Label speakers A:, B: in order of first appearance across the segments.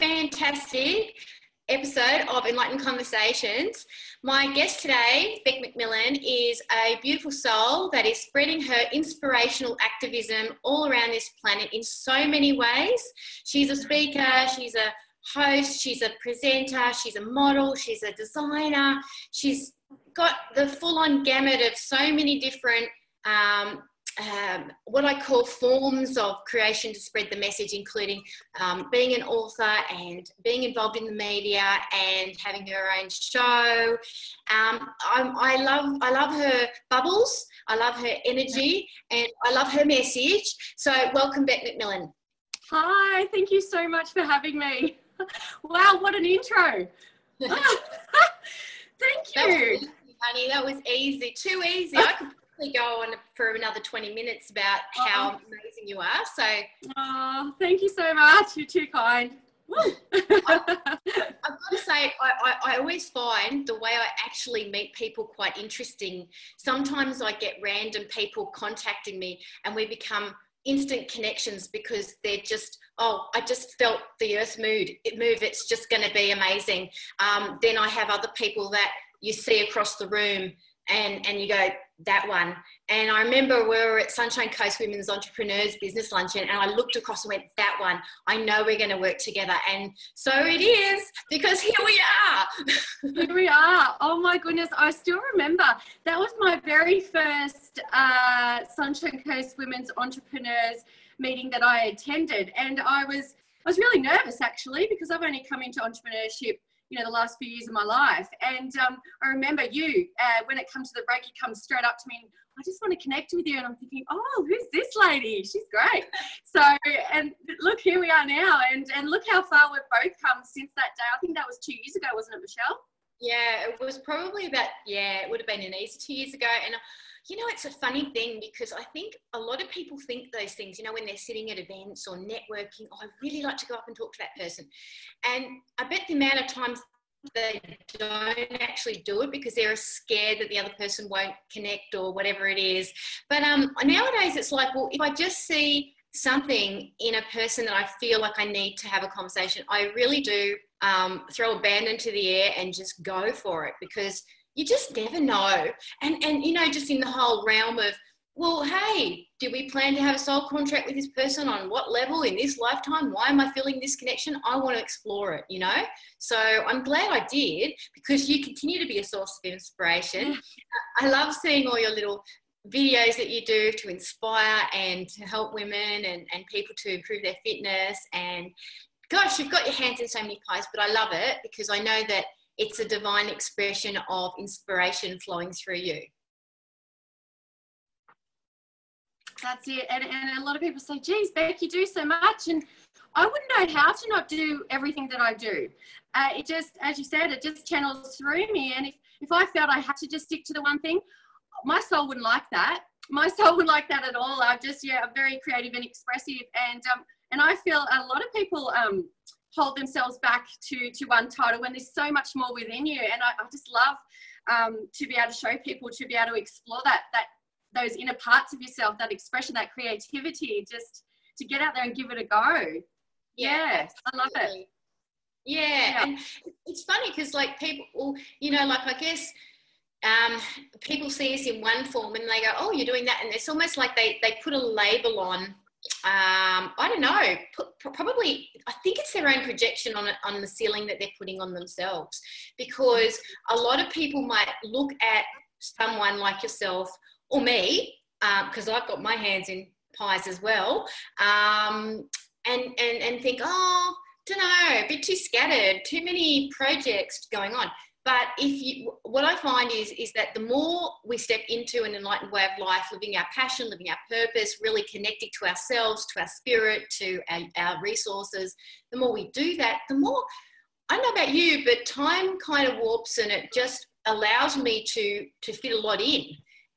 A: fantastic episode of Enlightened Conversations. My guest today, Bec McMillan, is a beautiful soul that is spreading her inspirational activism all around this planet in so many ways. She's a speaker, she's a host, she's a presenter, she's a model, she's a designer, she's got the full on gamut of so many different um, um, what I call forms of creation to spread the message, including um, being an author and being involved in the media and having her own show. Um, i love I love her bubbles. I love her energy, and I love her message. So, welcome Bec McMillan.
B: Hi, thank you so much for having me. wow, what an intro! thank you.
A: That was easy, honey. That was easy. Too easy. I could go on for another 20 minutes about how oh. amazing you are. So,
B: oh, thank you so much. You're too kind.
A: I, have got to say, I, I, I, always find the way I actually meet people quite interesting. Sometimes I get random people contacting me and we become instant connections because they're just, oh, I just felt the earth mood, it move, it's just going to be amazing. Um, then I have other people that you see across the room and, and you go, that one. And I remember we were at Sunshine Coast Women's Entrepreneurs Business Luncheon, and I looked across and went, That one, I know we're going to work together. And so it is, because here we are.
B: here we are. Oh my goodness. I still remember that was my very first uh, Sunshine Coast Women's Entrepreneurs meeting that I attended. And I was, I was really nervous actually, because I've only come into entrepreneurship you know the last few years of my life. And um, i remember you uh, when it comes to the break you come straight up to me and i just want to connect with you. And i'm thinking oh who's this lady? She's great. So and look here we are now. And and look how far we've both come since that day. I think that was two years ago wasn't it michelle?
A: Yeah it was probably about yeah it would have been an easy two years ago. And you know, it's a funny thing because I think a lot of people think those things, you know, when they're sitting at events or networking, oh, I really like to go up and talk to that person. And I bet the amount of times they don't actually do it because they're scared that the other person won't connect or whatever it is. But um, nowadays it's like, well, if I just see something in a person that I feel like I need to have a conversation, I really do um, throw a band into the air and just go for it because you just never know. And and you know, just in the whole realm of, well, hey, do we plan to have a soul contract with this person on what level in this lifetime? Why am I feeling this connection? I want to explore it, you know? So I'm glad I did because you continue to be a source of inspiration. Mm. I love seeing all your little videos that you do to inspire and to help women and, and people to improve their fitness and gosh you've got your hands in so many pies but i love it because i know that it's a divine expression of inspiration flowing through you.
B: That's it. And, and a lot of people say, geez, Bec, you do so much. And I wouldn't know how to not do everything that I do. Uh, it just, as you said, it just channels through me. And if, if I felt I had to just stick to the one thing, my soul wouldn't like that. My soul wouldn't like that at all. I'm just, yeah, I'm very creative and expressive. And, um, and I feel a lot of people, um, hold themselves back to to one title when there's so much more within you. And i, I just love um, to be able to show people to be able to explore that that those inner parts of yourself that expression that creativity just to get out there and give it a go. Yeah, i love it.
A: yeah, yeah. and it's funny because like people you know like i guess um, people see us in one form and they go, "Oh, you're doing that," and it's almost like they they put a label on um, I don't know, probably, I think it's their own projection on on the ceiling that they're putting on themselves. Because a lot of people might look at someone like yourself or me, because um, I've got my hands in pies as well, um, and, and, and think, oh, don't know, a bit too scattered, too many projects going on. But if you, what I find is, is that the more we step into an enlightened way of life, living our passion, living our purpose, really connecting to ourselves, to our spirit, to our, our resources, the more we do that, the more I don't know about you, but time kind of warps and it just allows me to to fit a lot in.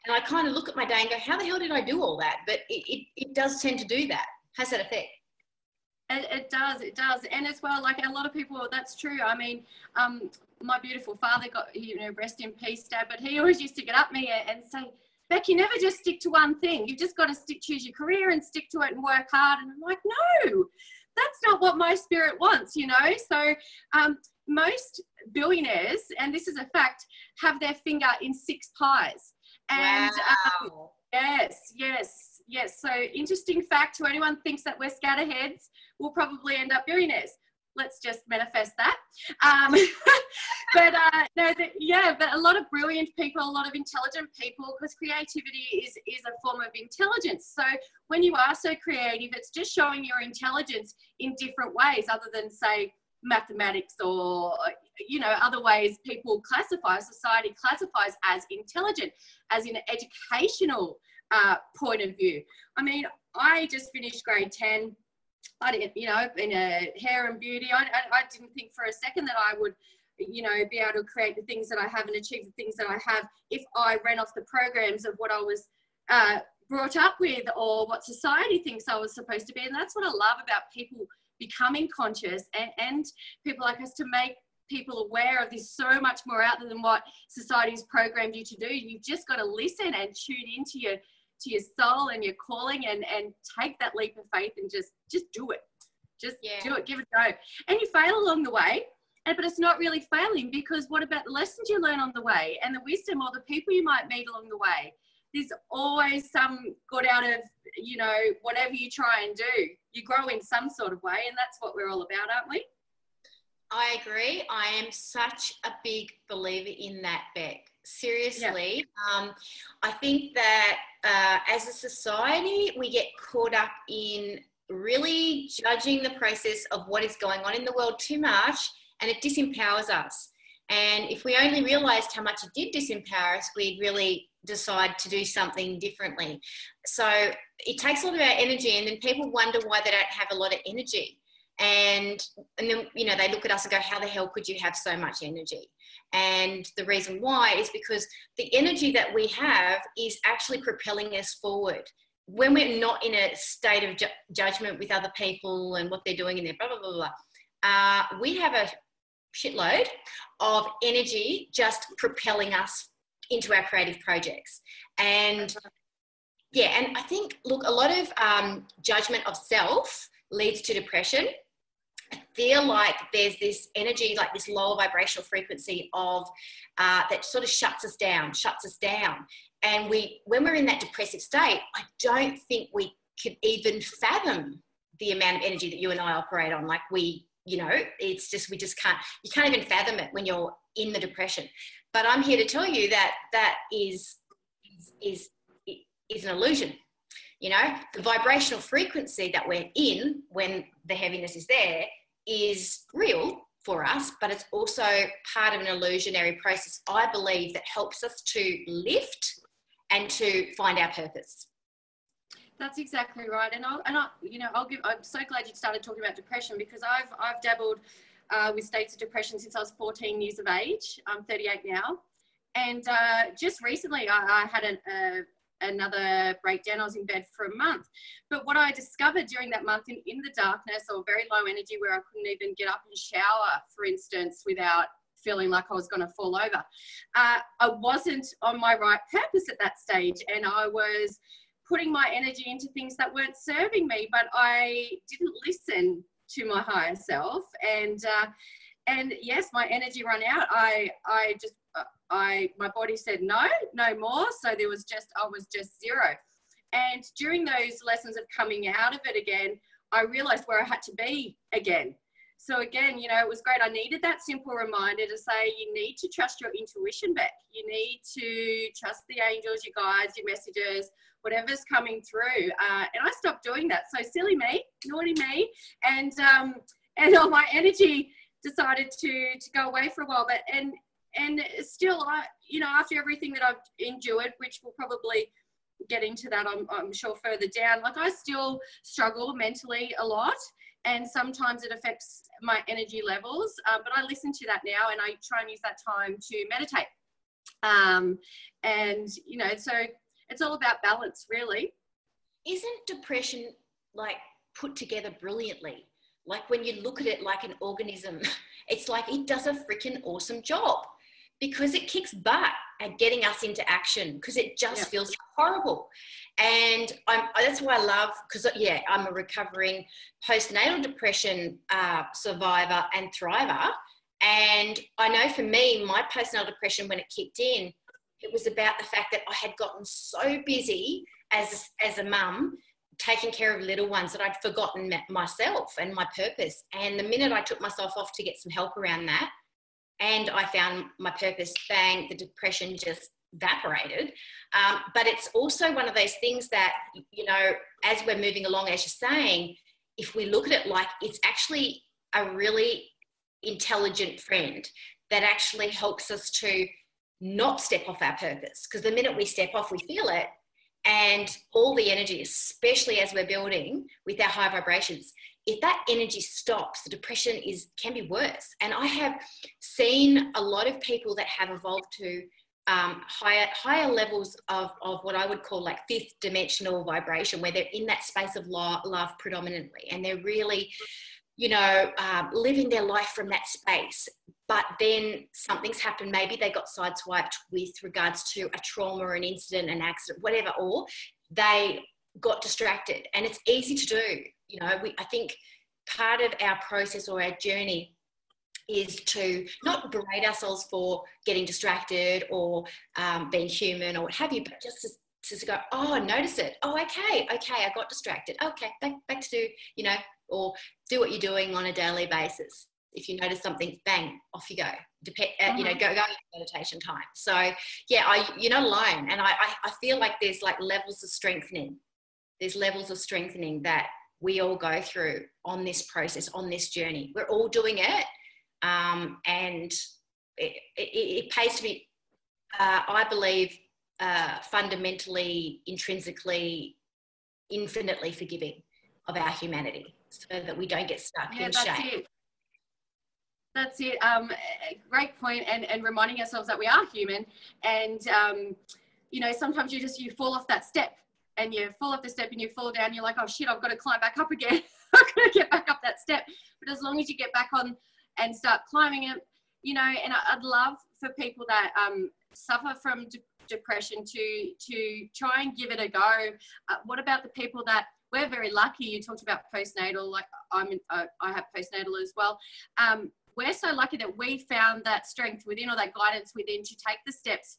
A: And I kind of look at my day and go, how the hell did I do all that? But it, it, it does tend to do that. Has that effect?
B: It, it, does, it does. And as well, like a lot of people, that's true. I mean, um, my beautiful father got, you know, rest in peace, Dad, but he always used to get up me and say, Bec, you never just stick to one thing. You've just got to stick, choose your career and stick to it and work hard. And I'm like, no, that's not what my spirit wants, you know? So um, most billionaires, and this is a fact, have their finger in six pies. And
A: wow.
B: um, yes, yes, yes. So interesting fact to anyone thinks that we're scatterheads, we'll probably end up billionaires let's just manifest that. Um, but uh, no, the, yeah, but a lot of brilliant people, a lot of intelligent people, because creativity is is a form of intelligence. So when you are so creative, it's just showing your intelligence in different ways, other than say mathematics or you know other ways people classify society classifies as intelligent as in an educational uh, point of view i mean i just finished grade 10 I didn't, you know, in a hair and beauty, I, I, I didn't think for a second that I would, you know, be able to create the things that I have and achieve the things that I have if I ran off the programs of what I was uh, brought up with or what society thinks I was supposed to be. And that's what I love about people becoming conscious and, and people like us to make people aware of this so much more out there than what society's programmed you to do. You've just got to listen and tune into your to your soul and your calling and and take that leap of faith and just just do it. Just yeah. do it. Give it a go. And you fail along the way and, but it's not really failing because what about the lessons you learn on the way and the wisdom or the people you might meet along the way? There's always some good out of you know whatever you try and do. You grow in some sort of way and that's what we're all about aren't we?
A: I agree. I am such a big believer in that Bec. Seriously. Yeah. um, i think that uh, as a society, we get caught up in really judging the process of what is going on in the world too much, and it disempowers us. And if we only realized how much it did disempower us, we'd really decide to do something differently. So it takes a lot of our energy, and then people wonder why they don't have a lot of energy. And and then you know they look at us and go, "How the hell could you have so much energy?" And the reason why is because the energy that we have is actually propelling us forward. When we're not in a state of ju- judgment with other people and what they're doing in their blah, blah, blah, blah, uh, we have a shitload of energy just propelling us into our creative projects. And yeah, and I think, look, a lot of um, judgment of self leads to depression I feel like there's this energy, like this lower vibrational frequency of uh, that sort of shuts us down, shuts us down. And we, when we're in that depressive state, I don't think we could even fathom the amount of energy that you and I operate on. Like we, you know, it's just we just can't. You can't even fathom it when you're in the depression. But I'm here to tell you that that is is is, is an illusion. You know, the vibrational frequency that we're in when the heaviness is there is real for us, but it's also part of an illusionary process, I believe, that helps us to lift and to find our purpose.
B: That's exactly right, and I, and I, you know, I'll give. I'm so glad you started talking about depression because I've I've dabbled uh, with states of depression since I was 14 years of age. I'm 38 now, and uh, just recently I, I had an, another breakdown. I was in bed for a month. But what I discovered during that month in, in the darkness or very low energy where I couldn't even get up and shower, for instance, without feeling like I was going to fall over, uh, I wasn't on my right purpose at that stage. And I was putting my energy into things that weren't serving me, but I didn't listen to my higher self. And, uh, and yes, my energy ran out. I, I just I my body said no, no more. So there was just I was just zero. And during those lessons of coming out of it again, I realized where I had to be again. So again, you know, it was great. I needed that simple reminder to say you need to trust your intuition back. You need to trust the angels, your guides, your messages, whatever's coming through. Uh, and I stopped doing that. So silly me, naughty me, and um, and all my energy decided to to go away for a while. But and and still, I, you know, after everything that I've endured, which will probably get into that, I'm, I'm sure further down, like I still struggle mentally a lot. and sometimes it affects my energy levels. Uh, but I listen to that now, and I try and use that time to meditate. Um, and you know, so it's all about balance, really.
A: Isn't depression like put together brilliantly? Like when you look at it like an organism, it's like it does a freaking awesome job because it kicks butt at getting us into action because it just yeah. feels horrible. And I'm, that's why I love, because yeah, I'm a recovering postnatal depression uh, survivor and thriver. And I know for me, my postnatal depression, when it kicked in, it was about the fact that I had gotten so busy as, as a mum taking care of little ones that I'd forgotten myself and my purpose. And the minute I took myself off to get some help around that, and I found my purpose, bang, the depression just evaporated. Um, but it's also one of those things that, you know, as we're moving along, as you're saying, if we look at it like it's actually a really intelligent friend that actually helps us to not step off our purpose. Because the minute we step off, we feel it. And all the energy, especially as we're building with our high vibrations, if that energy stops, the depression is can be worse. And I have seen a lot of people that have evolved to um, higher higher levels of, of what I would call like fifth dimensional vibration, where they're in that space of love, love predominantly, and they're really, you know, um, living their life from that space. But then something's happened. Maybe they got sideswiped with regards to a trauma, an incident, an accident, whatever, or they got distracted. And it's easy to do. You know, we, I think part of our process or our journey is to not berate ourselves for getting distracted or um, being human or what have you, but just to, to go, oh, notice it. Oh, okay, okay, I got distracted. Okay, back, back to do, you know, or do what you're doing on a daily basis. If you notice something, bang, off you go. Dep- uh, you know, mm-hmm. go go meditation time. So yeah, I, you're not alone, and I, I I feel like there's like levels of strengthening. There's levels of strengthening that we all go through on this process, on this journey. We're all doing it um, and it, it, it, pays to be, uh, I believe, uh, fundamentally, intrinsically, infinitely forgiving of our humanity so that we don't get stuck yeah, in shame.
B: It. That's it. Um, great point, and and reminding ourselves that we are human, and um, you know sometimes you just you fall off that step, and you fall off the step, and you fall down. You're like, oh shit, I've got to climb back up again. I've got to get back up that step. But as long as you get back on and start climbing it, you know, and I'd love for people that um, suffer from de- depression to to try and give it a go. Uh, what about the people that we're very lucky? You talked about postnatal, like I'm, in, uh, I have postnatal as well. Um, we're so lucky that we found that strength within or that guidance within to take the steps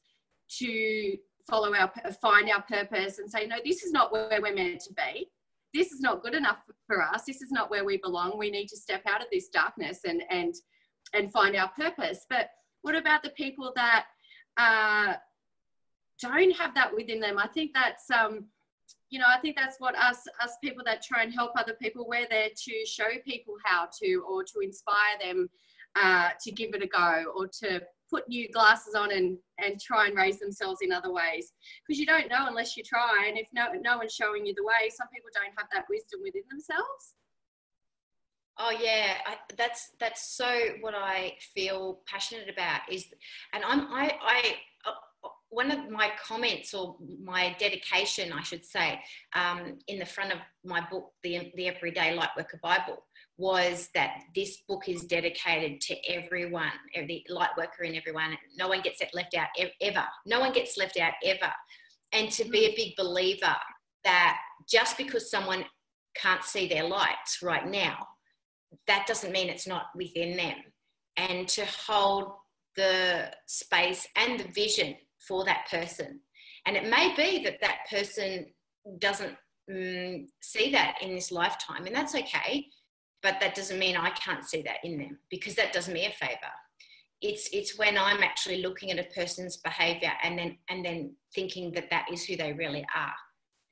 B: to follow our find our purpose and say no this is not where we're meant to be. This is not good enough for us. This is not where we belong. We need to step out of this darkness and and and find our purpose. But what about the people that uh, don't have that within them? I think that's um you know i think that's what us us people that try and help other people we're there to show people how to or to inspire them uh, to give it a go or to put new glasses on and and try and raise themselves in other ways. Because you don't know unless you try and if no no one's showing you the way some people don't have that wisdom within themselves.
A: Oh yeah I, that's that's so what i feel passionate about is and i'm i i uh, one of my comments or my dedication i should say um, in the front of my book the, the everyday lightworker bible was that this book is dedicated to everyone, every light worker and everyone. No one gets left out ever. No one gets left out ever. And to be a big believer that just because someone can't see their lights right now, that doesn't mean it's not within them. And to hold the space and the vision for that person. And it may be that that person doesn't um, see that in this lifetime, and that's okay but that doesn't mean I can't see that in them because that does me a favor. It's it's when I'm actually looking at a person's behavior and then and then thinking that that is who they really are,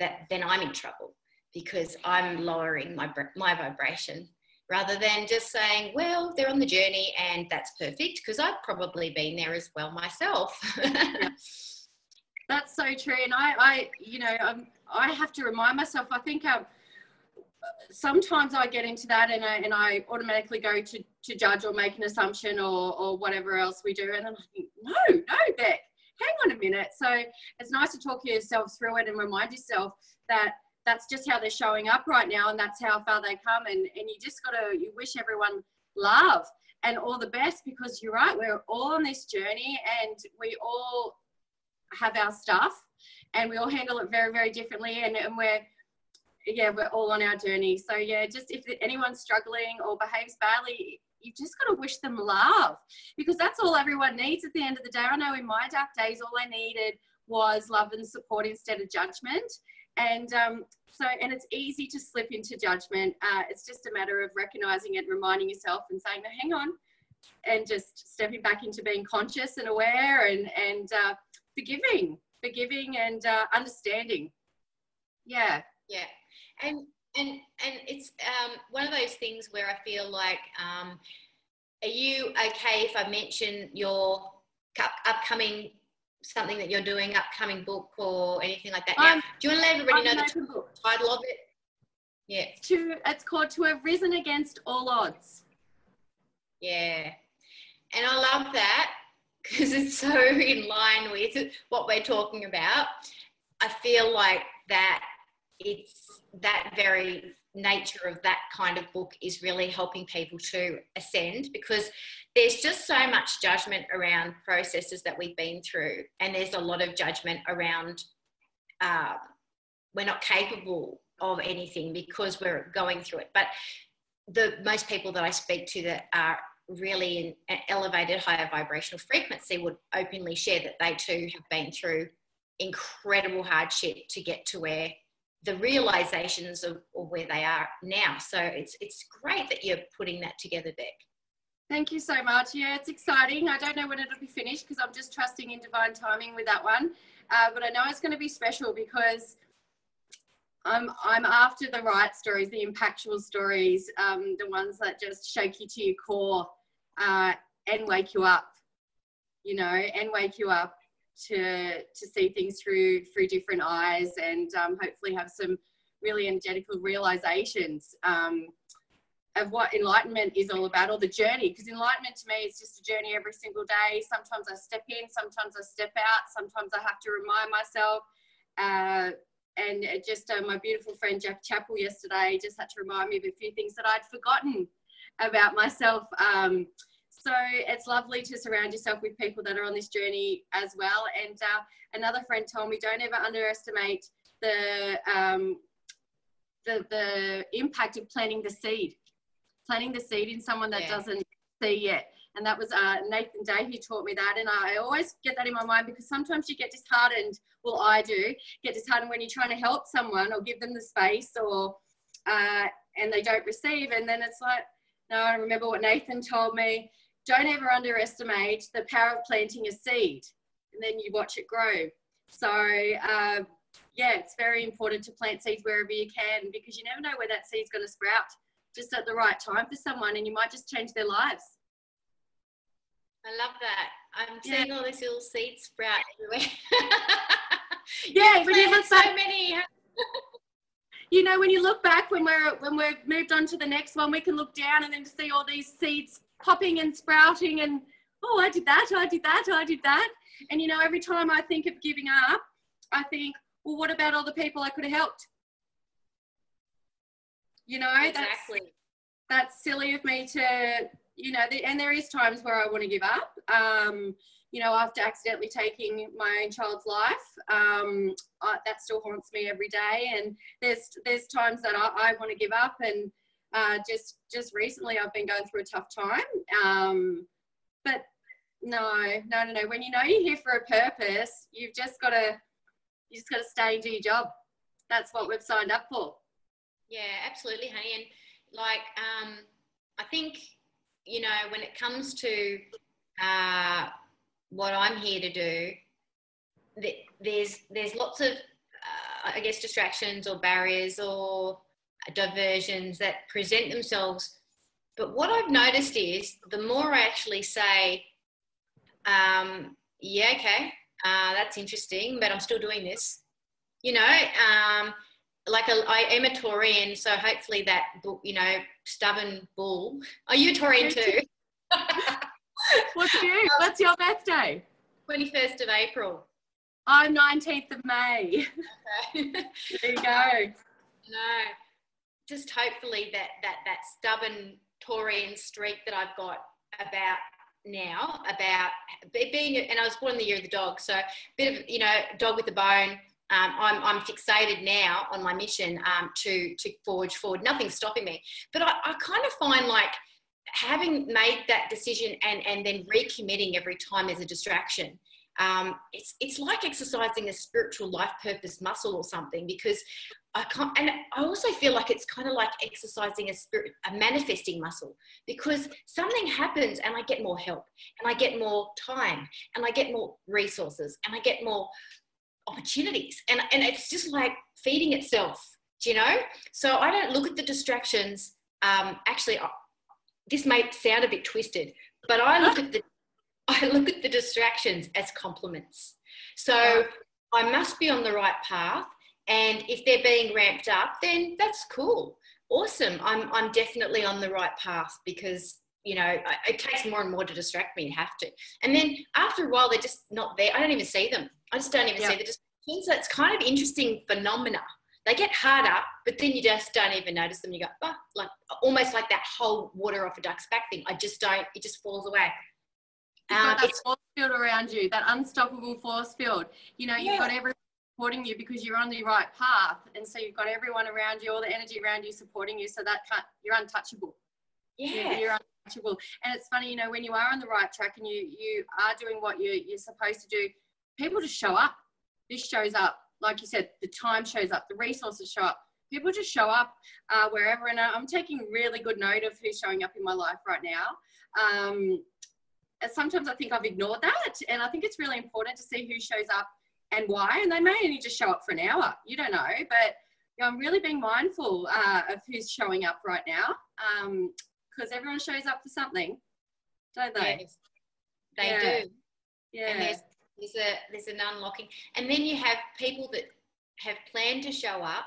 A: that then I'm in trouble because I'm lowering my my vibration rather than just saying, well, they're on the journey and that's perfect because I've probably been there as well myself.
B: That's so true, and I, I, you know, I'm, I have to remind myself. I think um, sometimes I get into that and I, and I automatically go to, to judge or make an assumption or, or whatever else we do. And then I think, no, no, Bec, hang on a minute. So it's nice to talk yourself through it and remind yourself that that's just how they're showing up right now and that's how far they come. And, and you just got to, you wish everyone love and all the best because you're right, we're all on this journey and we all have our stuff and we all handle it very, very differently. And, and we're, yeah, we're all on our journey. So yeah, just if anyone's struggling or behaves badly, you've just got to wish them love because that's all everyone needs at the end of the day. I know in my dark days, all I needed was love and support instead of judgment. And um, so, and it's easy to slip into judgment. Uh, it's just a matter of recognizing it, reminding yourself, and saying, "No, hang on," and just stepping back into being conscious and aware, and and uh, forgiving, forgiving, and uh, understanding. Yeah.
A: Yeah and and and it's um, one of those things where I feel like, um, are you okay if I mention your upcoming something that you're doing, upcoming book or anything like that? Now, um, do you want to let everybody know the book. title of it? Yeah.
B: To it's called To Have Risen Against All Odds.
A: Yeah, and I love that because it's so in line with what we're talking about. I feel like that it's that very nature of that kind of book is really helping people to ascend because there's just so much judgment around processes that we've been through and there's a lot of judgment around uh, we're not capable of anything because we're going through it. But the most people that i speak to that are really in an elevated higher vibrational frequency would openly share that they too have been through incredible hardship to get to where the realizations of, of where they are now. So it's it's great that you're putting that together, Bec.
B: Thank you so much. Yeah, it's exciting. I don't know when it'll be finished because I'm just trusting in divine timing with that one. Uh, but I know it's going to be special because I'm I'm after the right stories, the impactful stories, um, the ones that just shake you to your core uh, and wake you up. You know, and wake you up to to see things through through different eyes and um, hopefully have some really energetical realizations um, of what enlightenment is all about or the journey. Because enlightenment to me is just a journey every single day. Sometimes i step in sometimes i step out sometimes i have to remind myself uh, and just uh, my beautiful friend jeff chappell yesterday just had to remind me of a few things that i'd forgotten about myself um, so it's lovely to surround yourself with people that are on this journey as well. And uh, another friend told me, don't ever underestimate the um, the the impact of planting the seed, planting the seed in someone that yeah. doesn't see yet. And that was uh, Nathan Day who taught me that. And I always get that in my mind because sometimes you get disheartened. Well, I do get disheartened when you're trying to help someone or give them the space or uh, and they don't receive. And then it's like, no, I remember what Nathan told me don't ever underestimate the power of planting a seed and then you watch it grow. So, uh, yeah, it's very important to plant seeds wherever you can because you never know where that seed's going to sprout just at the right time for someone and you might just change their lives.
A: I love that. I'm seeing yeah. all these little seeds sprout everywhere.
B: yeah,
A: when you look so many.
B: you know, when you look back when we're when we've moved on to the next one, we can look down and then see all these seeds popping and sprouting and oh i did that i did that i did that. And you know every time i think of giving up i think well what about all the people i could have helped? You know
A: exactly.
B: that's, that's silly of me to you know the, and there is times where i want to give up. Um, you know after accidentally taking my own child's life um, I, that still haunts me every day. And there's there's times that i, I want to give up and uh, just just recently I've been going through a tough time. Um, but no, no, no, no. When you know you're here for a purpose, you've just got to you just got to stay and do your job. That's what we've signed up for.
A: Yeah, absolutely, honey. And like, um, I think you know when it comes to uh, what I'm here to do, there's there's lots of uh, I guess distractions or barriers or diversions that present themselves. But what I've noticed is the more I actually say, um, yeah, okay, uh, that's interesting, but I'm still doing this, you know, um, like a, I am a Taurian, so hopefully that you know stubborn bull. Are you a Taurian too?
B: What's you? What's your birthday?
A: Twenty first of April.
B: I'm nineteenth of May. Okay. there you go.
A: No, just hopefully that that that stubborn Taurian streak that I've got about now about being and I was born in the year of the dog, so a bit of you know dog with a bone um, I'm, I'm fixated now on my mission um, to, to forge forward. Nothing's stopping me. But I, I kind of find like having made that decision and, and then recommitting every time there's a distraction. Um, it's, it's like exercising a spiritual life purpose muscle or something because I can't, and I also feel like it's kind of like exercising a spirit, a manifesting muscle because something happens and I get more help and I get more time and I get more resources and I get more opportunities and, and it's just like feeding itself do you know? So i don't look at the distractions um, actually this may sound a bit twisted but i look at the i look at the distractions as compliments. So i must be on the right path and if they're being ramped up then that's cool awesome i'm i'm definitely on the right path because you know it takes more and more to distract me you have to and then after a while they're just not there i don't even see them I just don't even yeah. see the distractions. So it's kind of interesting phenomena. They get harder, but then you just don't even notice them. You go, oh, like almost like that whole water off a duck's back thing. I just don't. It just falls away.
B: You've got um, that force field around you, that unstoppable force field. You know, you've got everyone supporting you because you're on the right path, and so you've got everyone around you, all the energy around you supporting you. So that can't, you're untouchable.
A: Yeah,
B: you're untouchable. And it's funny, you know, when you are on the right track and you you are doing what you you're supposed to do people just show up. This shows up, like you said, the time shows up, the resources show up. People just show up uh, wherever, and I'm taking really good note of who's showing up in my life right now. Um, sometimes I think I've ignored that, and I think it's really important to see who shows up and why. And they may only just show up for an hour, you don't know, but you know, I'm really being mindful uh, of who's showing up right now because um, everyone shows up for something, don't they?
A: Yes, they yeah. do. Yeah. And there's there's a there's an unlocking, and then you have people that have planned to show up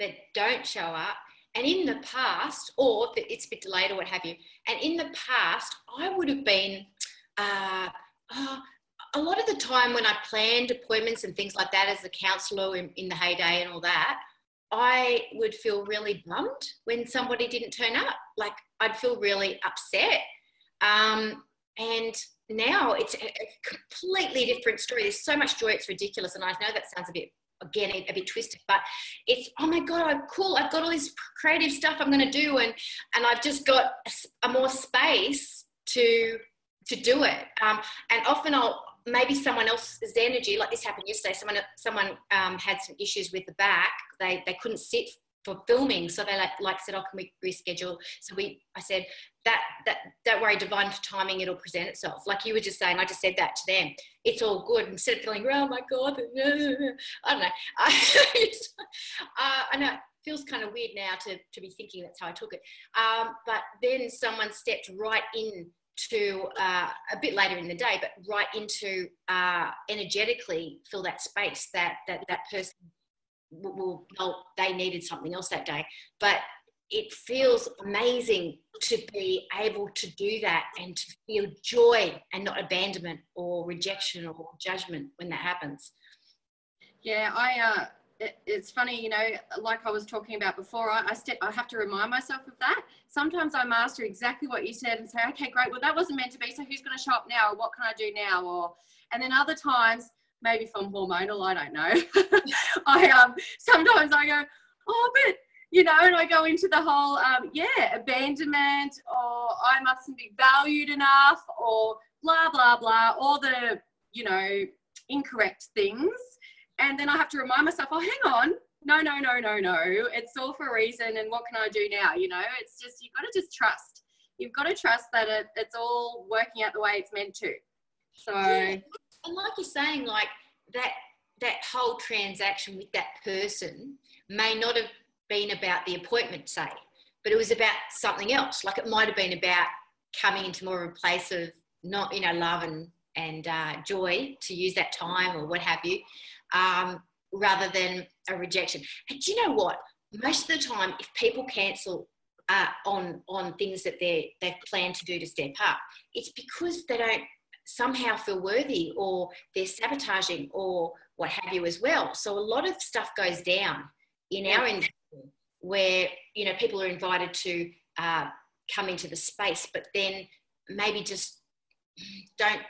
A: that don't show up, and in the past, or it's a bit delayed or what have you, and in the past, I would have been. Uh, uh, a lot of the time when I planned appointments and things like that as a counsellor in, in the heyday and all that, I would feel really bummed when somebody didn't turn up. Like I'd feel really upset. Um, and now it's a, completely different story. There's so much joy, it's ridiculous. And I know that sounds a bit again a, bit twisted but it's oh my god i'm cool i've got all this creative stuff i'm going to do and and i've just got a, a, more space to to do it um, and often i'll maybe someone else's energy like this happened yesterday someone someone um, had some issues with the back they they couldn't sit for filming. So they like, like said, oh, can we reschedule? So we, I said, that, that, don't worry, divine timing, it'll present itself. Like you were just saying, I just said that to them. It's all good. Instead of feeling, oh my God, I don't know. uh, I know it feels kind of weird now to, to be thinking that's how I took it. Um, but then someone stepped right in to uh, a bit later in the day, but right into uh, energetically fill that space that that that person well, they needed something else that day. But it feels amazing to be able to do that and to feel joy and not abandonment or rejection or judgment when that happens.
B: Yeah, I. Uh, it, it's funny, you know, like I was talking about before. I, I. I have to remind myself of that. Sometimes I master exactly what you said and say, okay, great. Well, that wasn't meant to be. So who's going to show up now? Or what can I do now? Or and then other times maybe from hormonal, I don't know. I um sometimes I go, oh, but you know, and I go into the whole um, yeah, abandonment or I mustn't be valued enough or blah blah blah, all the you know incorrect things, and then I have to remind myself, oh, hang on. No, no, no, no, no. It's all for a reason. And what can I do now? You know, it's just, you've got to just trust. You've got to trust that it, it's all working out the way it's meant to. So, yeah
A: and like you're saying, like that that whole transaction with that person may not have been about the appointment, say, but it was about something else. Like it might have been about coming into more of a place of not, you know, love and and uh, joy to use that time or what have you. Um, rather than a rejection. And do you know what? Most of the time, if people cancel uh, on on things that they they've planned to do to step up, it's because they don't somehow feel worthy or they're sabotaging or what have you as well. So a lot of stuff goes down in our industry where you know people are invited to uh, come into the space, but then maybe just don't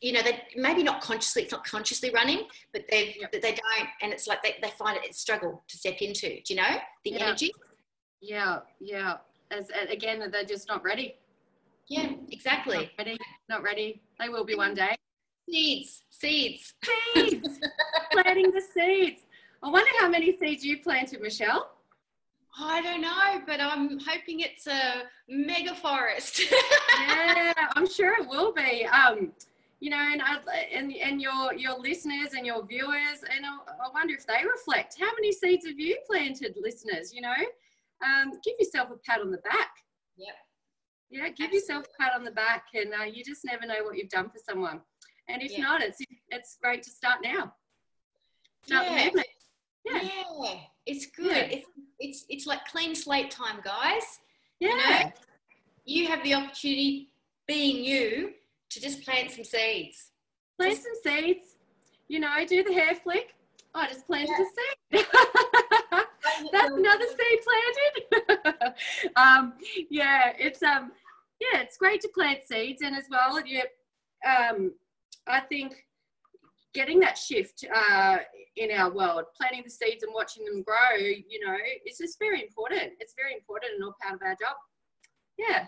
A: you know they maybe not consciously it's not consciously running but they yep. they don't and it's like they, they find it a struggle to step into do you know the
B: yeah.
A: energy?
B: Yeah yeah as again they're just not ready.
A: Yeah exactly.
B: Not ready not ready. They will be one day.
A: Seeds seeds.
B: Seeds. Planting the seeds. I wonder how many seeds you planted michelle.
A: I don't know, but I'm hoping it's a mega forest.
B: yeah, I'm sure it will be. Um, you know, and I, and and your your listeners and your viewers, and I, I wonder if they reflect. How many seeds have you planted, listeners? You know, um, give yourself a pat on the back.
A: Yep.
B: Yeah, give Absolutely. yourself a pat on the back, and uh, you just never know what you've done for someone. And if yeah. not, it's it's great to start now.
A: Start yeah. yeah. yeah, it's good. Yeah. It's, it's it's like clean slate time, guys.
B: Yeah.
A: You, know, you have the opportunity, being you, to just plant some seeds.
B: Plant just, some seeds. You know, do the hair flick. I just planted yeah. a seed. That's another seed planted. um, yeah, it's um, yeah, it's great to plant seeds, and as well, you, um, I think getting that shift uh, in our world, planting the seeds and watching them grow, you know, it's just very important. It's very important and all part of our job. Yeah.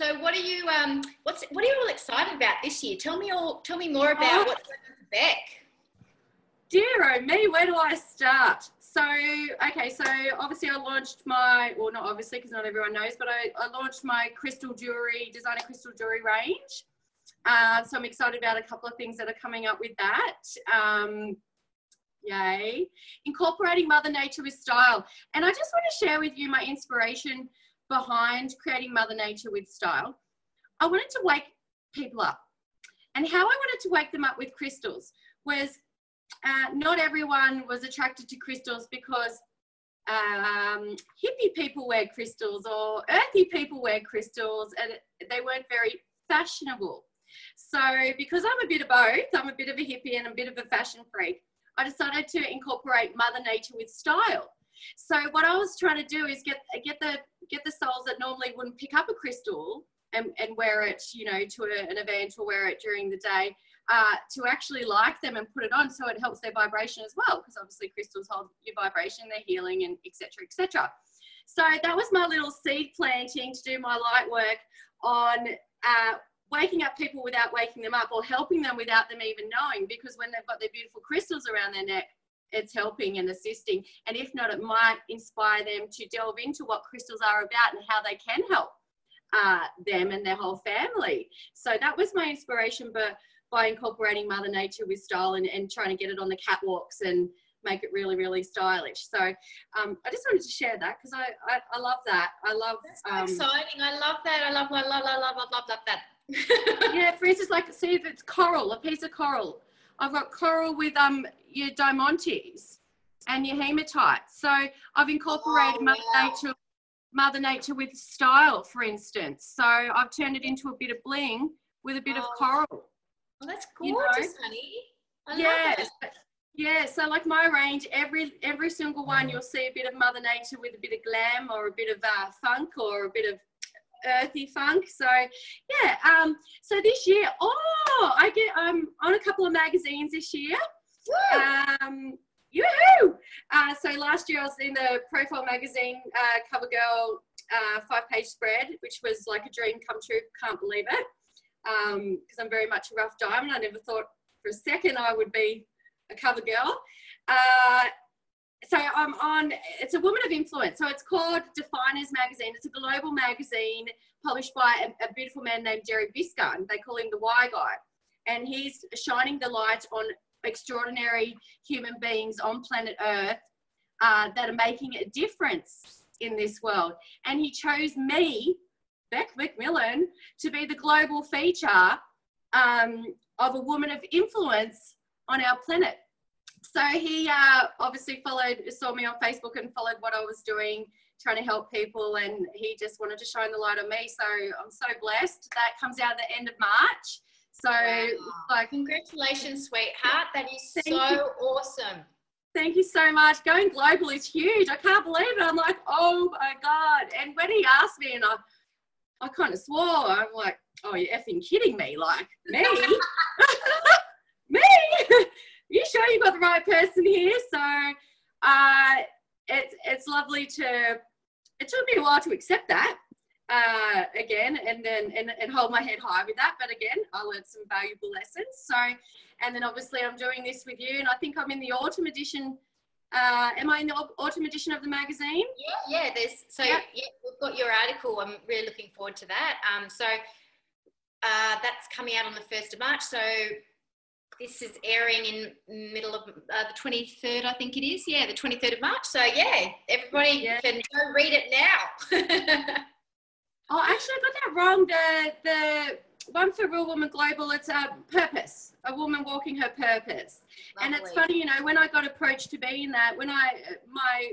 A: So what are you um what's what are you all excited about this year? Tell me all tell me more about oh. what's going on for Bec.
B: Dear oh me, where do I start? So okay, so obviously I launched my well not obviously because not everyone knows, but I, I launched my crystal jewelry, designer crystal jewelry range. Uh, so I'm excited about a couple of things that are coming up with that. Um, yay. Incorporating Mother Nature with style. And I just want to share with you my inspiration behind creating Mother Nature with style, I wanted to wake people up. And how I wanted to wake them up with crystals was uh, not everyone was attracted to crystals because um, hippie people wear crystals or earthy people wear crystals and they weren't very fashionable. So, because I'm a bit of both, I'm a bit of a hippie and a bit of a fashion freak, I decided to incorporate Mother Nature with style. So what I was trying to do is get get the get the souls that normally wouldn't pick up a crystal and, and wear it, you know, to a, an event or wear it during the day, uh, to actually like them and put it on so it helps their vibration as well. Because obviously crystals hold your vibration, their healing, and etc. etc. So that was my little seed planting to do my light work on uh, waking up people without waking them up or helping them without them even knowing. Because when they've got their beautiful crystals around their neck, it's helping and assisting. And if not, it might inspire them to delve into what crystals are about and how they can help uh, them and their whole family. So that was my inspiration, but by incorporating Mother Nature with style and, and trying to get it on the catwalks and make it really, really stylish. So um, I just wanted to share that because I, I, I, love that. I love.
A: That's so um, exciting. I love that. I love, I love, I love, I love, love that.
B: yeah, for instance, like see if it's coral, a piece of coral. I've got coral with um your diamantes and your hematite. So I've incorporated oh, Mother Nature, Mother Nature with style, for instance. So I've turned it into a bit of bling with a bit oh. of coral.
A: Well, that's gorgeous, you know? honey. I
B: yes. Yeah, so like my range, every every single one, you'll see a bit of Mother Nature with a bit of glam or a bit of uh, funk or a bit of earthy funk. So yeah, um, so this year, oh, I get um on a couple of magazines this year. Um, yoo-hoo! Uh, so last year I was in the Profile magazine uh, cover girl uh, five page spread, which was like a dream come true. Can't believe it um because um, I'm very much a rough diamond. I never thought for a second I would be a cover girl. Uh, so I'm on, it's a woman of influence. So it's called Definers Magazine. It's a global magazine published by a, a beautiful man named Jerry Visca, they call him the Y Guy. And he's shining the light on extraordinary human beings on planet Earth uh, that are making a difference in this world. And he chose me, Bec McMillan, to be the global feature um, of a woman of influence on our planet. So he uh, obviously followed, saw me on Facebook and followed what I was doing, trying to help people, and he just wanted to shine the light on me. So I'm so blessed. That comes out at the end of March. So,
A: Wow.
B: like,
A: Congratulations, sweetheart. That is so
B: you.
A: awesome.
B: thank you so much. Going global is huge. I can't believe it. I'm like, oh my god. And when he asked me, and I, I kind of swore. I'm like, oh, you're effing kidding me? Like me? me? you sure you got the right person here? So, uh, it's it's lovely to. It took me a while to accept that. Uh, again, and then and, and hold my head high with that. But again, I learned some valuable lessons. So, and then obviously I'm doing this with you, and I think I'm in the autumn edition. Uh, am I in the autumn edition of the magazine?
A: Yeah, yeah. There's so
B: Yeah.
A: yeah, we've got your article. I'm really looking forward to that. Um, so uh, that's coming out on the first of March. So this is airing in middle of uh, the 23rd, I think it is. Yeah, the 23rd of March. So yeah, everybody
B: Yeah.
A: can go read it now.
B: Oh, actually, I got that wrong. The the one for Real Woman Global, it's a purpose, a woman walking her purpose. And it's funny, you know, when I got approached to be in that, when I my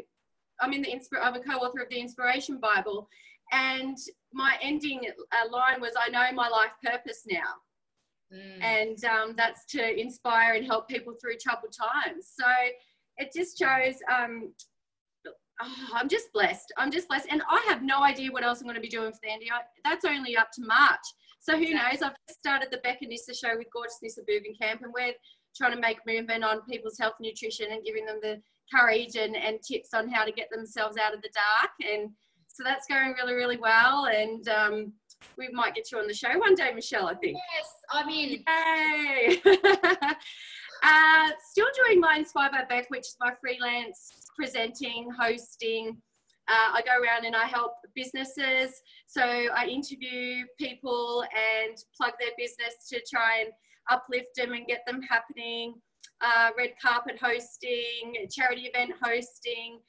B: I'm in the inspir I'm a co-author of the Inspiration Bible, and my ending uh, line was, "I know my life purpose now."
A: Mm.
B: and um, that's to inspire and help people through troubled times. So it just shows. Um, oh, I'm just blessed. I'm just blessed, and I have no idea what else I'm going to be doing for the Andy. I, that's only up to March. So who knows? I've just started the Bec & Nyssa show with Gorgeous Nyssa Boobin Camp, and we're trying to make movement on people's health and nutrition and giving them the courage and, and tips on how to get themselves out of the dark. And so that's going really, really well. And um, we might get you on the show one day, Michelle. I think.
A: yes, I mean,
B: Yay! uh, still doing my Inspire by Bec, which is my freelance presenting, hosting. Uh, I go around and I help businesses. So I interview people and plug their business to try and uplift them and get them happening. Uh, red carpet hosting, charity event hosting,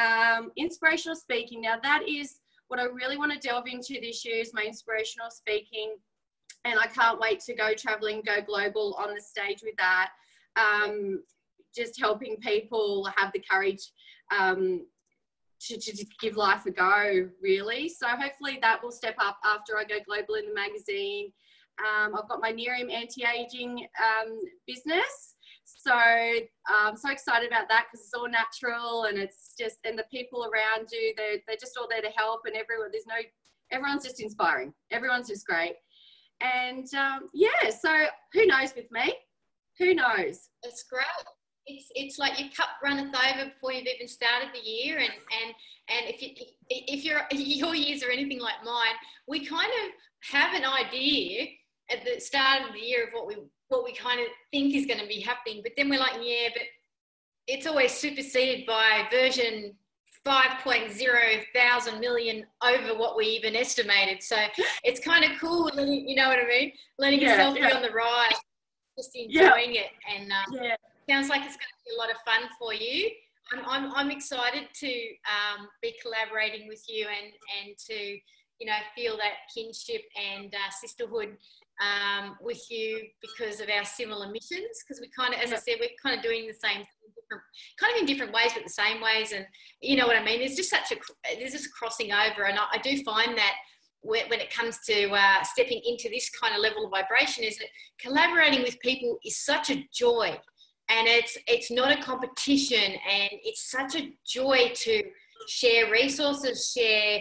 B: um, inspirational speaking. Now that is what I really want to delve into this year is my inspirational speaking and I can't wait to go traveling, go global on the stage with that. Um, just helping people have the courage um, to, to, to give life a go, really. So hopefully that will step up after I go global in the magazine. Um, I've got my Nerium anti-aging um, business. So I'm so excited about that because it's all natural and it's just, and the people around you, they're, they're just all there to help and everyone, there's no, everyone's just inspiring. Everyone's just great. And um, yeah, so who knows with me? Who knows?
A: It's great. It's it's like your cup runneth over before you've even started the year, and and and if you if your your years are anything like mine, we kind of have an idea at the start of the year of what we what we kind of think is going to be happening, but then we're like, yeah, but it's always superseded by version 5.0 thousand million over what we even estimated. So it's kind of cool, you know what I mean? Letting
B: Yeah,
A: yourself to be on the ride, just
B: Yeah.
A: enjoying it, and uh,
B: Yeah.
A: sounds like it's going to be a lot of fun for you. I'm, I'm, I'm excited to um, be collaborating with you and, and to, you know, feel that kinship and uh, sisterhood um, with you because of our similar missions. Because we kind of, as I said, we're kind of doing the same thing, different, kind of in different ways, but the same ways. And you know what I mean? There's just such a, there's just crossing over. And I, I do find that when when it comes to uh, stepping into this kind of level of vibration is that collaborating with people is such a joy and it's it's not a competition and it's such a joy to share resources share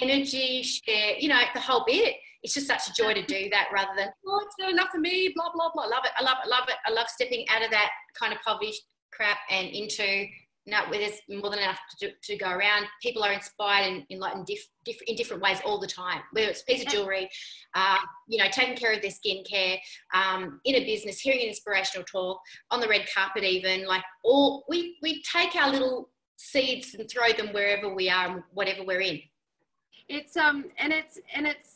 A: energy share you know the whole bit it's just such a joy to do that rather than oh it's not enough for me blah blah blah love it i love it I love it i love stepping out of that kind of poverty crap and into no, where there's more than enough to, do, to go around. People are inspired and enlightened diff, diff, in different ways all the time. Whether it's a piece of jewelry, uh, you know, taking care of their skincare, um, in a business, hearing an inspirational talk, on the red carpet, even like all we we take our little seeds and throw them wherever we are, and whatever we're in.
B: It's um and it's and it's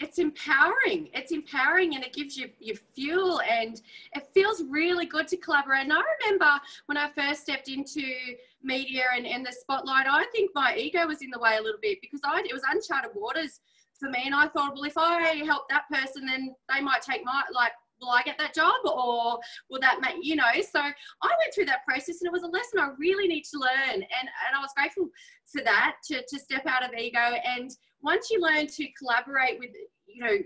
B: it's empowering. It's empowering and it gives you your fuel and it feels really good to collaborate. And I remember when I first stepped into media and, and the spotlight, I think my ego was in the way a little bit because I it was uncharted waters for me and I thought, well if I help that person then they might take my like will I get that job or will that make, you know? So I went through that process and it was a lesson I really need to learn. And, and I was grateful for that to, to step out of ego. And once you learn to collaborate with, you know,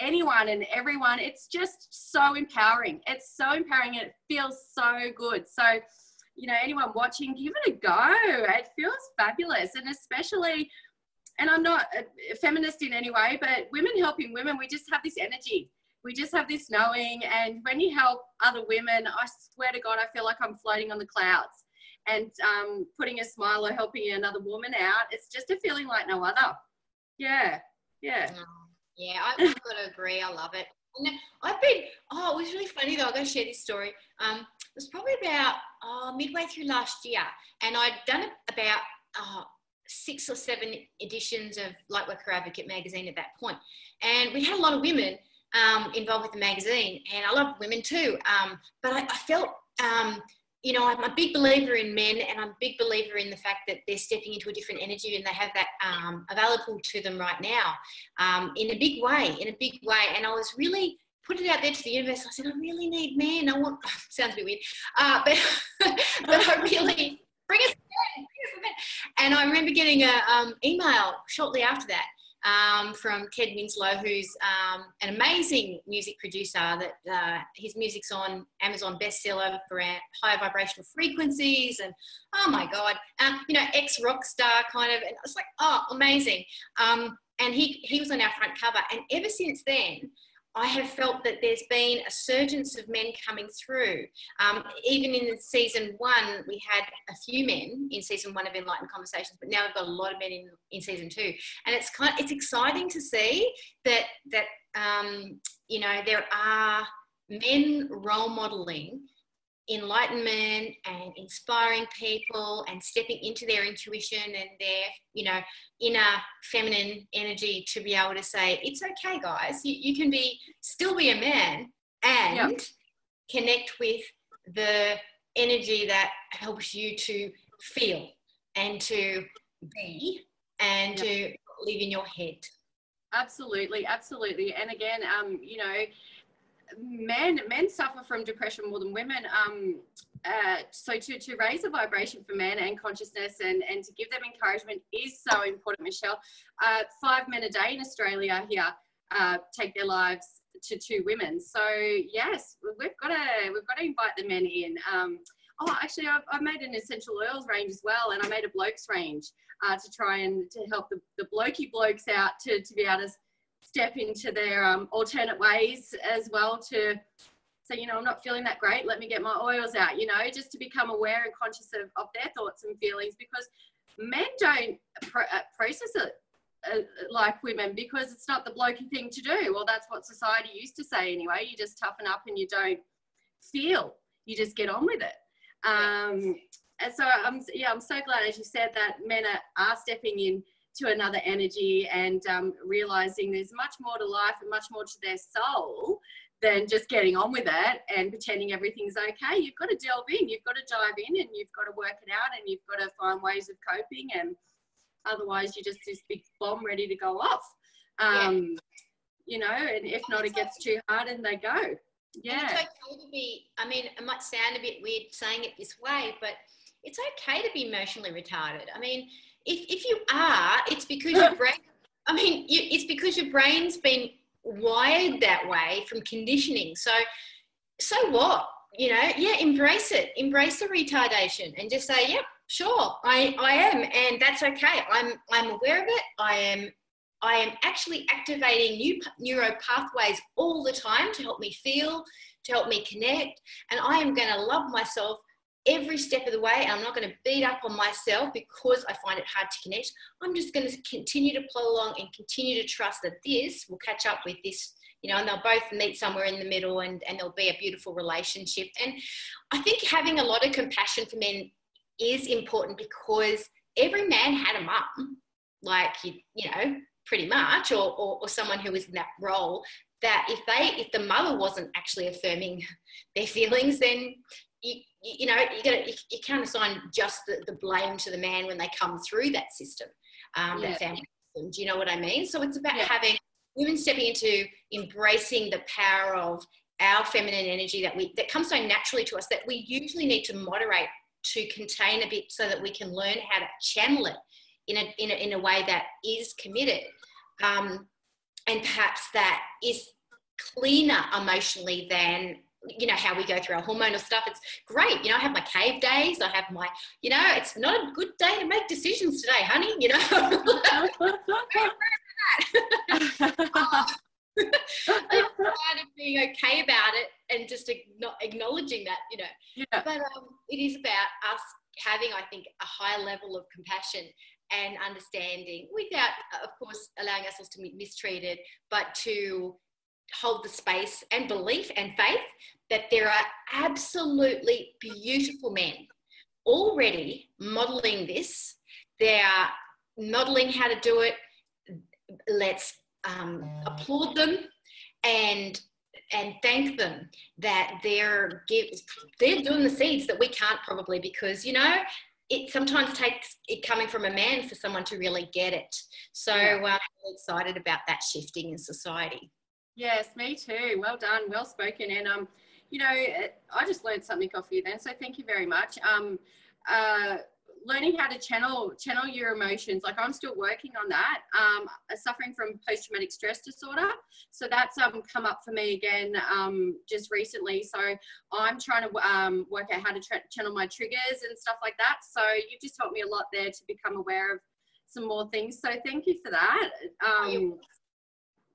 B: anyone and everyone, it's just so empowering. It's so empowering and it feels so good. So, you know, anyone watching, give it a go. It feels fabulous. And especially, and I'm not a feminist in any way, but women helping women, we just have this energy. We just have this knowing. And when you help other women, I swear to God, I feel like I'm floating on the clouds. And um, putting a smile or helping another woman out, it's just a feeling like no other. Yeah, yeah.
A: Yeah, I've got to agree. I love it. I've been, oh, it was really funny though. I'm going to share this story. Um, it was probably about oh, midway through last year, and I'd done about oh, six or seven editions of Lightworker Advocate magazine at that point. And we had a lot of women um, involved with the magazine, and I love women too. Um, but I, I felt, um, you know, I'm a big believer in men, and I'm a big believer in the fact that they're stepping into a different energy and they have that um, available to them right now um, in a big way, in a big way. And I was really put it out there to the universe. I said, I really need men. I want, sounds a bit weird, uh, but, but I really, bring us men, bring us men. and I remember getting an um, email shortly after that um, from Ted Winslow, who's um, an amazing music producer. That uh, his music's on Amazon bestseller for high vibrational frequencies, and oh my god, um, you know, ex rock star kind of. And it's like, oh, amazing. Um, and he he was on our front cover, and ever since then. I have felt that there's been a surgence of men coming through. Um, even in season one, we had a few men in season one of Enlightened Conversations, but now we've got a lot of men in, in season two, and it's kind of, it's exciting to see that that um, you know there are men role modeling enlightenment and inspiring people and stepping into their intuition and their you know inner feminine energy to be able to say it's okay guys you, you can be still be a man and yep. connect with the energy that helps you to feel and to be and yep. to live in your head
B: absolutely absolutely and again um you know men men suffer from depression more than women. Um, uh, so to, to raise the vibration for men and consciousness and, and to give them encouragement is so important, Michelle. Uh, five men a day in Australia here uh, take their lives to two women. So yes, we've got to we've got to invite the men in. Um, oh, actually, I've, I've, made an essential oils range as well, and I made a blokes range uh, to try and to help the, the blokey blokes out to, to be able to step into their um, alternate ways as well to say, you know, I'm not feeling that great. Let me get my oils out, you know, just to become aware and conscious of, of their thoughts and feelings because men don't pro- uh, process it uh, like women because it's not the blokey thing to do. Well, that's what society used to say anyway. You just toughen up and you don't feel, you just get on with it. Um, and so I'm, yeah, I'm so glad, as you said, that men are, are stepping in to another energy and um, realizing there's much more to life and much more to their soul than just getting on with it and pretending everything's okay. You've got to delve in, you've got to dive in, and you've got to work it out, and you've got to find ways of coping. And otherwise, you're just this big bomb ready to go off. Um, yeah. You know, and if not, it gets too hard and they go. Yeah.
A: And it's okay to be, I mean, it might sound a bit weird saying it this way, but it's okay to be emotionally retarded. I mean, if, if you are, it's because your brain, I mean, you, it's because your brain's been wired that way from conditioning. So, so what? You know, yeah, embrace it, embrace the retardation, and just say, yep, sure, I, I am, and that's okay. I'm, I'm aware of it. I am, I am actually activating new neuro pathways all the time to help me feel, to help me connect, and I am going to love myself every step of the way. I'm not going to beat up on myself because I find it hard to connect. I'm just going to continue to plod along and continue to trust that this will catch up with this, you know, and they'll both meet somewhere in the middle and, and there'll be a beautiful relationship. And I think having a lot of compassion for men is important because every man had a mum, like, you, you know, pretty much, or, or, or someone who was in that role that if they if the mother wasn't actually affirming their feelings then you, you know, you, gotta, you, you can't assign just the, the, blame to the man when they come through that system, um, yeah. that family system. Do you know what I mean? So it's about yeah. having women stepping into embracing the power of our feminine energy that we that comes so naturally to us that we usually need to moderate to contain a bit so that we can learn how to channel it in a, in a, in a way that is committed um, and perhaps that is cleaner emotionally than you know how we go through our hormonal stuff. It's great. You know i have my cave days. I have my you know it's not a good day to make decisions today honey you know? Kind of being okay about it and just not acknowledging that you know. Yeah. but um, it is about us having i think a high level of compassion and understanding without of course allowing ourselves to be mistreated but to hold the space and belief and faith that there are absolutely beautiful men already modeling this. They are modeling how to do it. Let's um, applaud them and and thank them that they're give, they're doing the seeds that we can't probably because you know it sometimes takes it coming from a man for someone to really get it. So yeah. uh, I'm excited about that shifting in society.
B: Yes, me too. Well done, well spoken, and um, you know, I just learned something off you then, so thank you very much. Um, uh, learning how to channel channel your emotions like i'm still working on that. Um suffering from post-traumatic stress disorder. So that's um come up for me again um just recently. So i'm trying to um work out how to tra- channel my triggers and stuff like that. So you've just helped me a lot there to become aware of some more things. So thank you for that. Um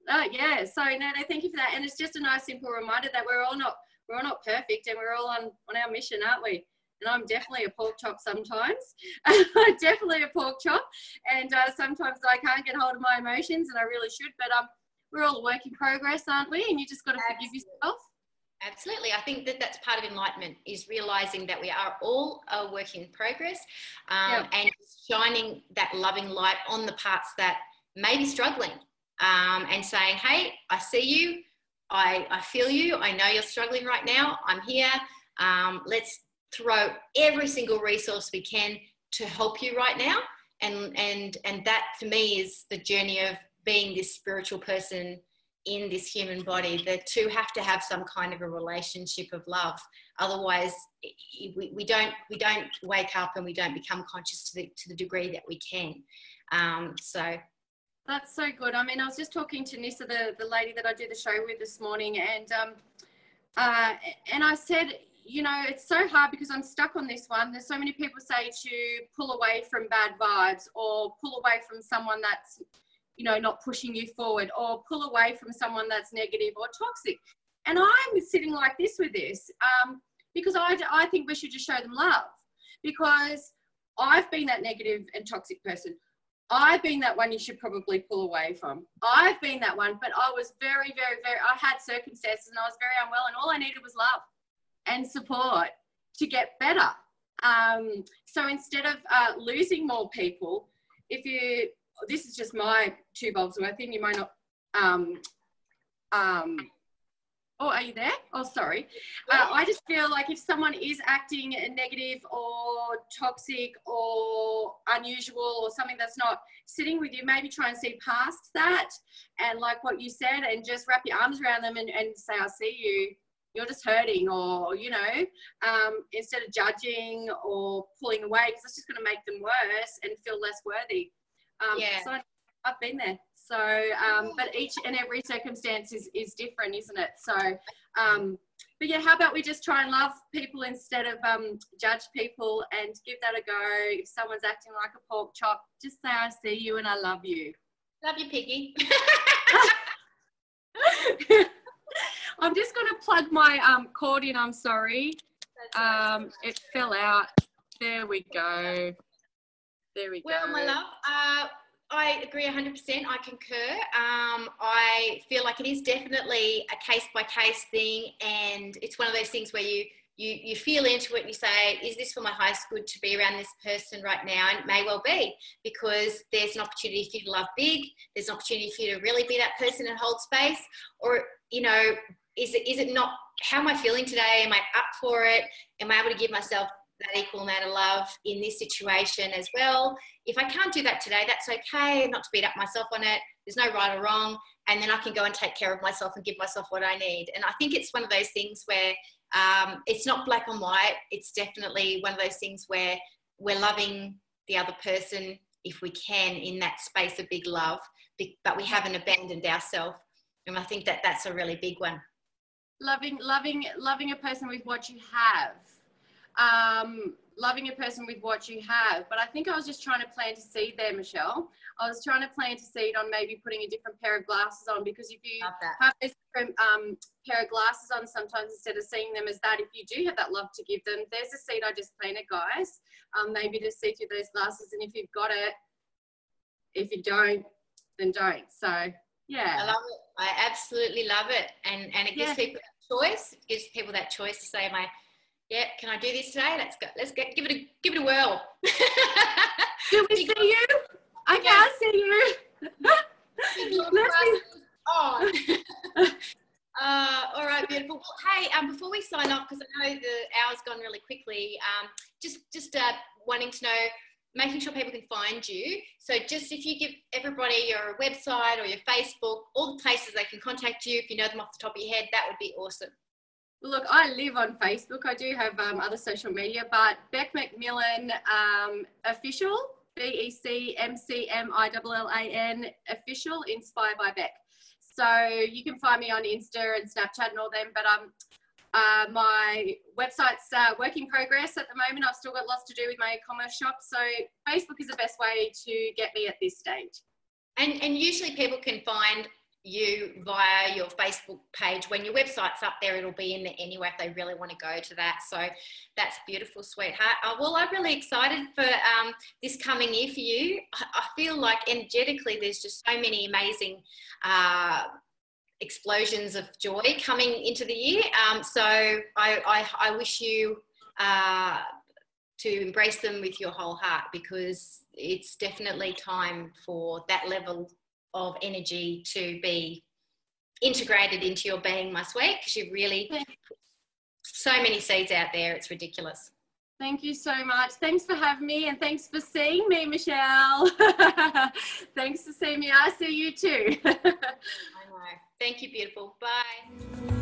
B: uh, yeah so no, no thank you for that and it's just a nice simple reminder that we're all not we're all not perfect and we're all on on our mission aren't we and I'm definitely a pork chop sometimes. definitely a pork chop, and uh, sometimes I can't get hold of my emotions, and I really should. But um, we're all a work in progress, aren't we? And you just got to forgive yourself.
A: Absolutely. I think that that's part of enlightenment is realizing that we are all a work in progress um, and shining that loving light on the parts that may be struggling um, and saying, hey, I see you. I, I feel you. I know you're struggling right now. I'm here. Um, let's throw every single resource we can to help you right now and and and that for me is the journey of being this spiritual person in this human body the two have to have some kind of a relationship of love otherwise we, we don't we don't wake up and we don't become conscious to the to the degree that we can um, so
B: that's so good i mean i was just talking to nyssa the, the lady that i did the show with this morning and um, uh, and i said you know, it's so hard because I'm stuck on this one. There's so many people say to pull away from bad vibes or pull away from someone that's, you know, not pushing you forward or pull away from someone that's negative or toxic. And I'm sitting like this with this um, because I, I think we should just show them love because I've been that negative and toxic person. I've been that one you should probably pull away from. I've been that one, but I was very, very, very, I had circumstances and I was very unwell, and all I needed was love and support to get better. Um, so instead of uh, losing more people, if you, this is just my two bulbs worth, and you might not, um, um, oh, are you there? Oh, sorry. Uh, I just feel like if someone is acting negative or toxic or unusual or something that's not sitting with you, maybe try and see past that and like what you said and just wrap your arms around them and, and say, I see you you're just hurting or you know um, instead of judging or pulling away because it's just going to make them worse and feel less worthy um, yeah. so i've been there so um, but each and every circumstance is, is different isn't it so um, but yeah how about we just try and love people instead of um, judge people and give that a go if someone's acting like a pork chop just say i see you and i love you
A: love you piggy
B: I'm just going to plug my um, cord in. I'm sorry. Um, it fell out. There we go. There we go.
A: Well, my love, uh, I agree 100%. I concur. Um, I feel like it is definitely a case by case thing, and it's one of those things where you you you feel into it and you say, is this for my highest good to be around this person right now? And it may well be because there's an opportunity for you to love big. There's an opportunity for you to really be that person and hold space, or you know, is it is it not how am I feeling today? Am I up for it? Am I able to give myself that equal amount of love in this situation as well? If I can't do that today, that's okay. Not to beat up myself on it. there's no right or wrong and then i can go and take care of myself and give myself what i need and i think it's one of those things where um, it's not black and white it's definitely one of those things where we're loving the other person if we can in that space of big love but we haven't abandoned ourselves and i think that that's a really big one
B: loving loving loving a person with what you have um, loving a person with what you have. But I think I was just trying to plant a seed there, Michelle. I was trying to plant a seed on maybe putting a different pair of glasses on because if you have this different um, pair of glasses on, sometimes instead of seeing them as that, if you do have that love to give them, there's a seed I just planted, guys. Um, maybe to see through those glasses, and if you've got it, if you don't, then don't. So yeah,
A: I love it. I absolutely love it, and and it gives yeah. people choice. It gives people that choice to say, my yeah, can I do this today? Let's go. Let's get give it a give it a whirl.
B: do we see you? I can't see you.
A: on. uh, all right, beautiful. Well, hey, um, before we sign off, because I know the hour's gone really quickly, um, just just uh, wanting to know, making sure people can find you. So just if you give everybody your website or your Facebook, all the places they can contact you, if you know them off the top of your head, that would be awesome.
B: Look, I live on Facebook. I do have um, other social media, but Bec McMillan um, official, B E C M C M I L L A N official, inspired by Bec. So you can find me on Insta and Snapchat and all them. But um, uh, my website's uh, work in progress at the moment. I've still got lots to do with my e-commerce shop. So Facebook is the best way to get me at this stage.
A: And and usually people can find you via your Facebook page. When your website's up there, it'll be in there anyway if they really want to go to that. So that's beautiful, sweetheart. Uh, well, I'm really excited for um, this coming year for you. I, I, feel like energetically, there's just so many amazing. Uh, explosions of joy coming into the year. Um, so I, I, I, wish you uh, to embrace them with your whole heart because it's definitely time for that level of energy to be integrated into your being, my sweet, because you've really so many seeds out there. It's ridiculous.
B: Thank you so much. Thanks for having me and thanks for seeing me, Michelle. thanks for seeing me. I see you too.
A: I know. Thank you, beautiful. Bye.